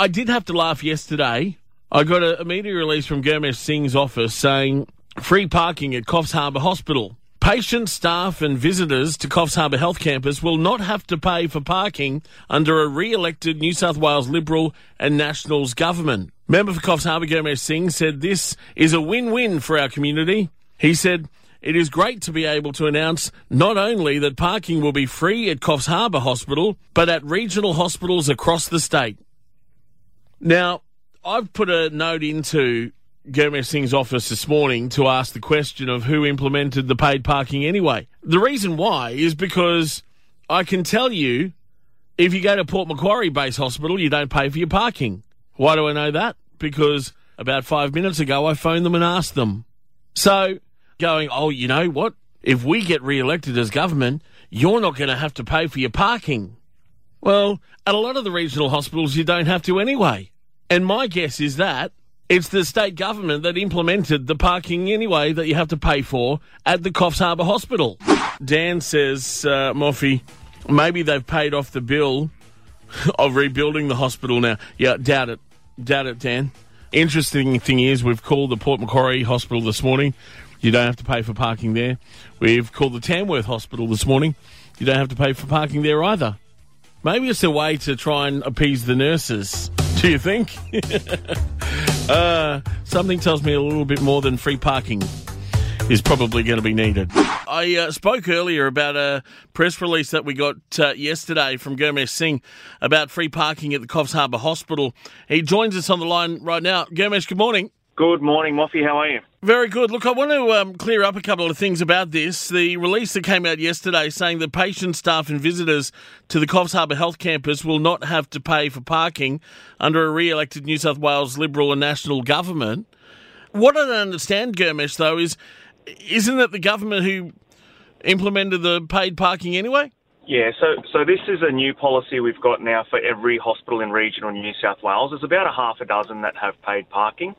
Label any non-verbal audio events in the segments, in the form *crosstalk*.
I did have to laugh yesterday. I got a, media release from Gurmesh Singh's office saying free parking at Coffs Harbour Hospital. Patients, staff, and visitors to Coffs Harbour Health Campus will not have to pay for parking under a re elected New South Wales Liberal and Nationals government. Member for Coffs Harbour, Gurmesh Singh, said this is a win win for our community. He said, it is great to be able to announce not only that parking will be free at Coffs Harbour Hospital, but at regional hospitals across the state. Now, I've put a note into Gurmesh Singh's office this morning to ask the question of who implemented the paid parking anyway. The reason why is because I can tell you if you go to Port Macquarie Base Hospital, you don't pay for your parking. Why do I know that? Because about five minutes ago, I phoned them and asked them. So, going, oh, you know what? If we get re elected as government, you're not going to have to pay for your parking. Well, at a lot of the regional hospitals, you don't have to anyway. And my guess is that it's the state government that implemented the parking anyway that you have to pay for at the Coffs Harbour Hospital. Dan says, uh, Moffy, maybe they've paid off the bill *laughs* of rebuilding the hospital now. Yeah, doubt it. Doubt it, Dan. Interesting thing is, we've called the Port Macquarie Hospital this morning. You don't have to pay for parking there. We've called the Tamworth Hospital this morning. You don't have to pay for parking there either. Maybe it's a way to try and appease the nurses. Do you think? *laughs* uh, something tells me a little bit more than free parking is probably going to be needed. I uh, spoke earlier about a press release that we got uh, yesterday from Gurmesh Singh about free parking at the Coffs Harbour Hospital. He joins us on the line right now. Gurmesh, good morning. Good morning, Moffy. How are you? Very good. Look, I want to um, clear up a couple of things about this. The release that came out yesterday saying that patients, staff, and visitors to the Coffs Harbour Health Campus will not have to pay for parking under a re elected New South Wales Liberal and National government. What I don't understand, Gurmesh, though, is isn't it the government who implemented the paid parking anyway? Yeah, so so this is a new policy we've got now for every hospital in regional New South Wales. There's about a half a dozen that have paid parking.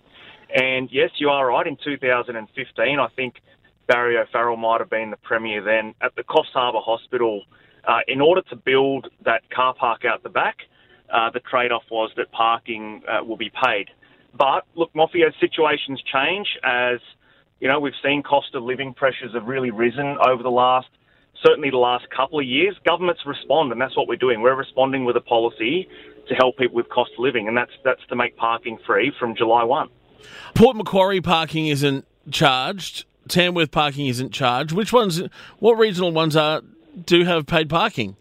And yes, you are right. In 2015, I think Barry O'Farrell might have been the premier then at the Coffs Harbour Hospital. Uh, in order to build that car park out the back, uh, the trade-off was that parking uh, will be paid. But look, as situations change, as you know, we've seen cost of living pressures have really risen over the last, certainly the last couple of years. Governments respond, and that's what we're doing. We're responding with a policy to help people with cost of living, and that's that's to make parking free from July 1. Port Macquarie parking isn't charged. Tamworth parking isn't charged. Which ones? What regional ones are do have paid parking?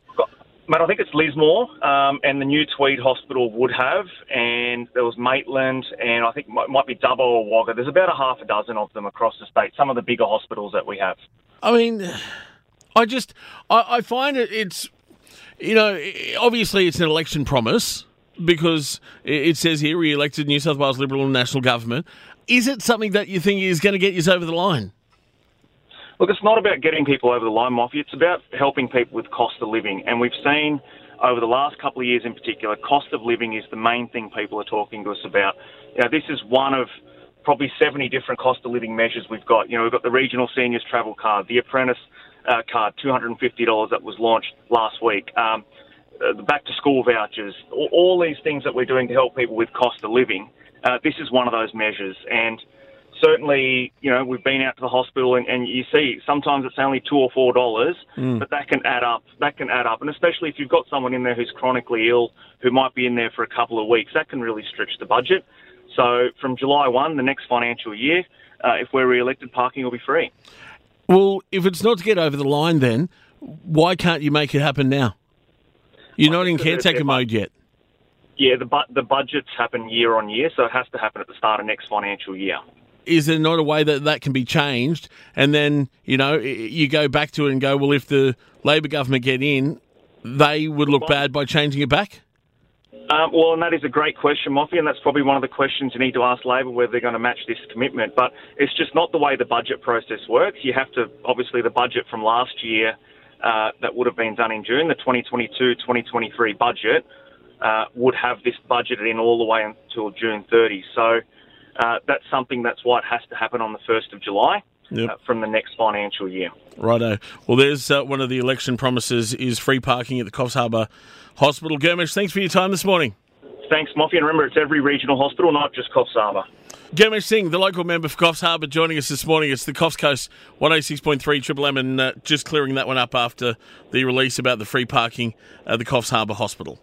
Mate, I think it's Lismore um, and the new Tweed Hospital would have, and there was Maitland, and I think might, might be Dubbo or Wagga. There's about a half a dozen of them across the state. Some of the bigger hospitals that we have. I mean, I just I, I find it it's you know obviously it's an election promise because it says here re-elected New South Wales Liberal National Government. Is it something that you think is going to get you over the line? Look, it's not about getting people over the line, Moffy. It's about helping people with cost of living. And we've seen over the last couple of years in particular, cost of living is the main thing people are talking to us about. You know, this is one of probably 70 different cost of living measures we've got. You know, we've got the regional seniors travel card, the apprentice uh, card, $250 that was launched last week. Um, uh, the back to school vouchers, all, all, these things that we're doing to help people with cost of living. Uh, this is one of those measures. And certainly, you know, we've been out to the hospital and, and you see sometimes it's only two or four dollars, mm. but that can add up. That can add up. And especially if you've got someone in there who's chronically ill, who might be in there for a couple of weeks, that can really stretch the budget. So from July 1, the next financial year, uh, if we're re-elected, parking will be free. Well, if it's not to get over the line, then why can't you make it happen now? You're not in caretaker mode yet. Yeah, the bu- the budgets happen year on year, so it has to happen at the start of next financial year. Is there not a way that that can be changed, and then you know you go back to it and go, well, if the Labor government get in, they would look bad by changing it back? Um, well, and that is a great question, Moffy, and that's probably one of the questions you need to ask Labor whether they're going to match this commitment. But it's just not the way the budget process works. You have to, obviously, the budget from last year uh, that would have been done in June, the 2022-2023 budget, uh, would have this budgeted in all the way until June 30. So uh, that's something that's why it has to happen on the 1st of July. Yep. Uh, from the next financial year. Righto. Well, there's uh, one of the election promises is free parking at the Coffs Harbour Hospital. Gurmesh, thanks for your time this morning. Thanks, Moffy. And remember, it's every regional hospital, not just Coffs Harbour. Gurmesh Singh, the local member for Coffs Harbour, joining us this morning. It's the Coffs Coast 106.3 Triple M and uh, just clearing that one up after the release about the free parking at the Coffs Harbour Hospital.